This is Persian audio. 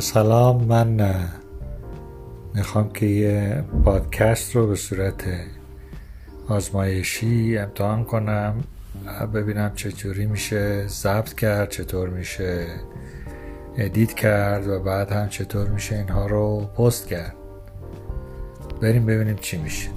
سلام من می‌خوام که یه پادکست رو به صورت آزمایشی امتحان کنم ببینم چجوری میشه ضبط کرد چطور میشه ادیت کرد و بعد هم چطور میشه اینها رو پست کرد. بریم ببینیم چی میشه.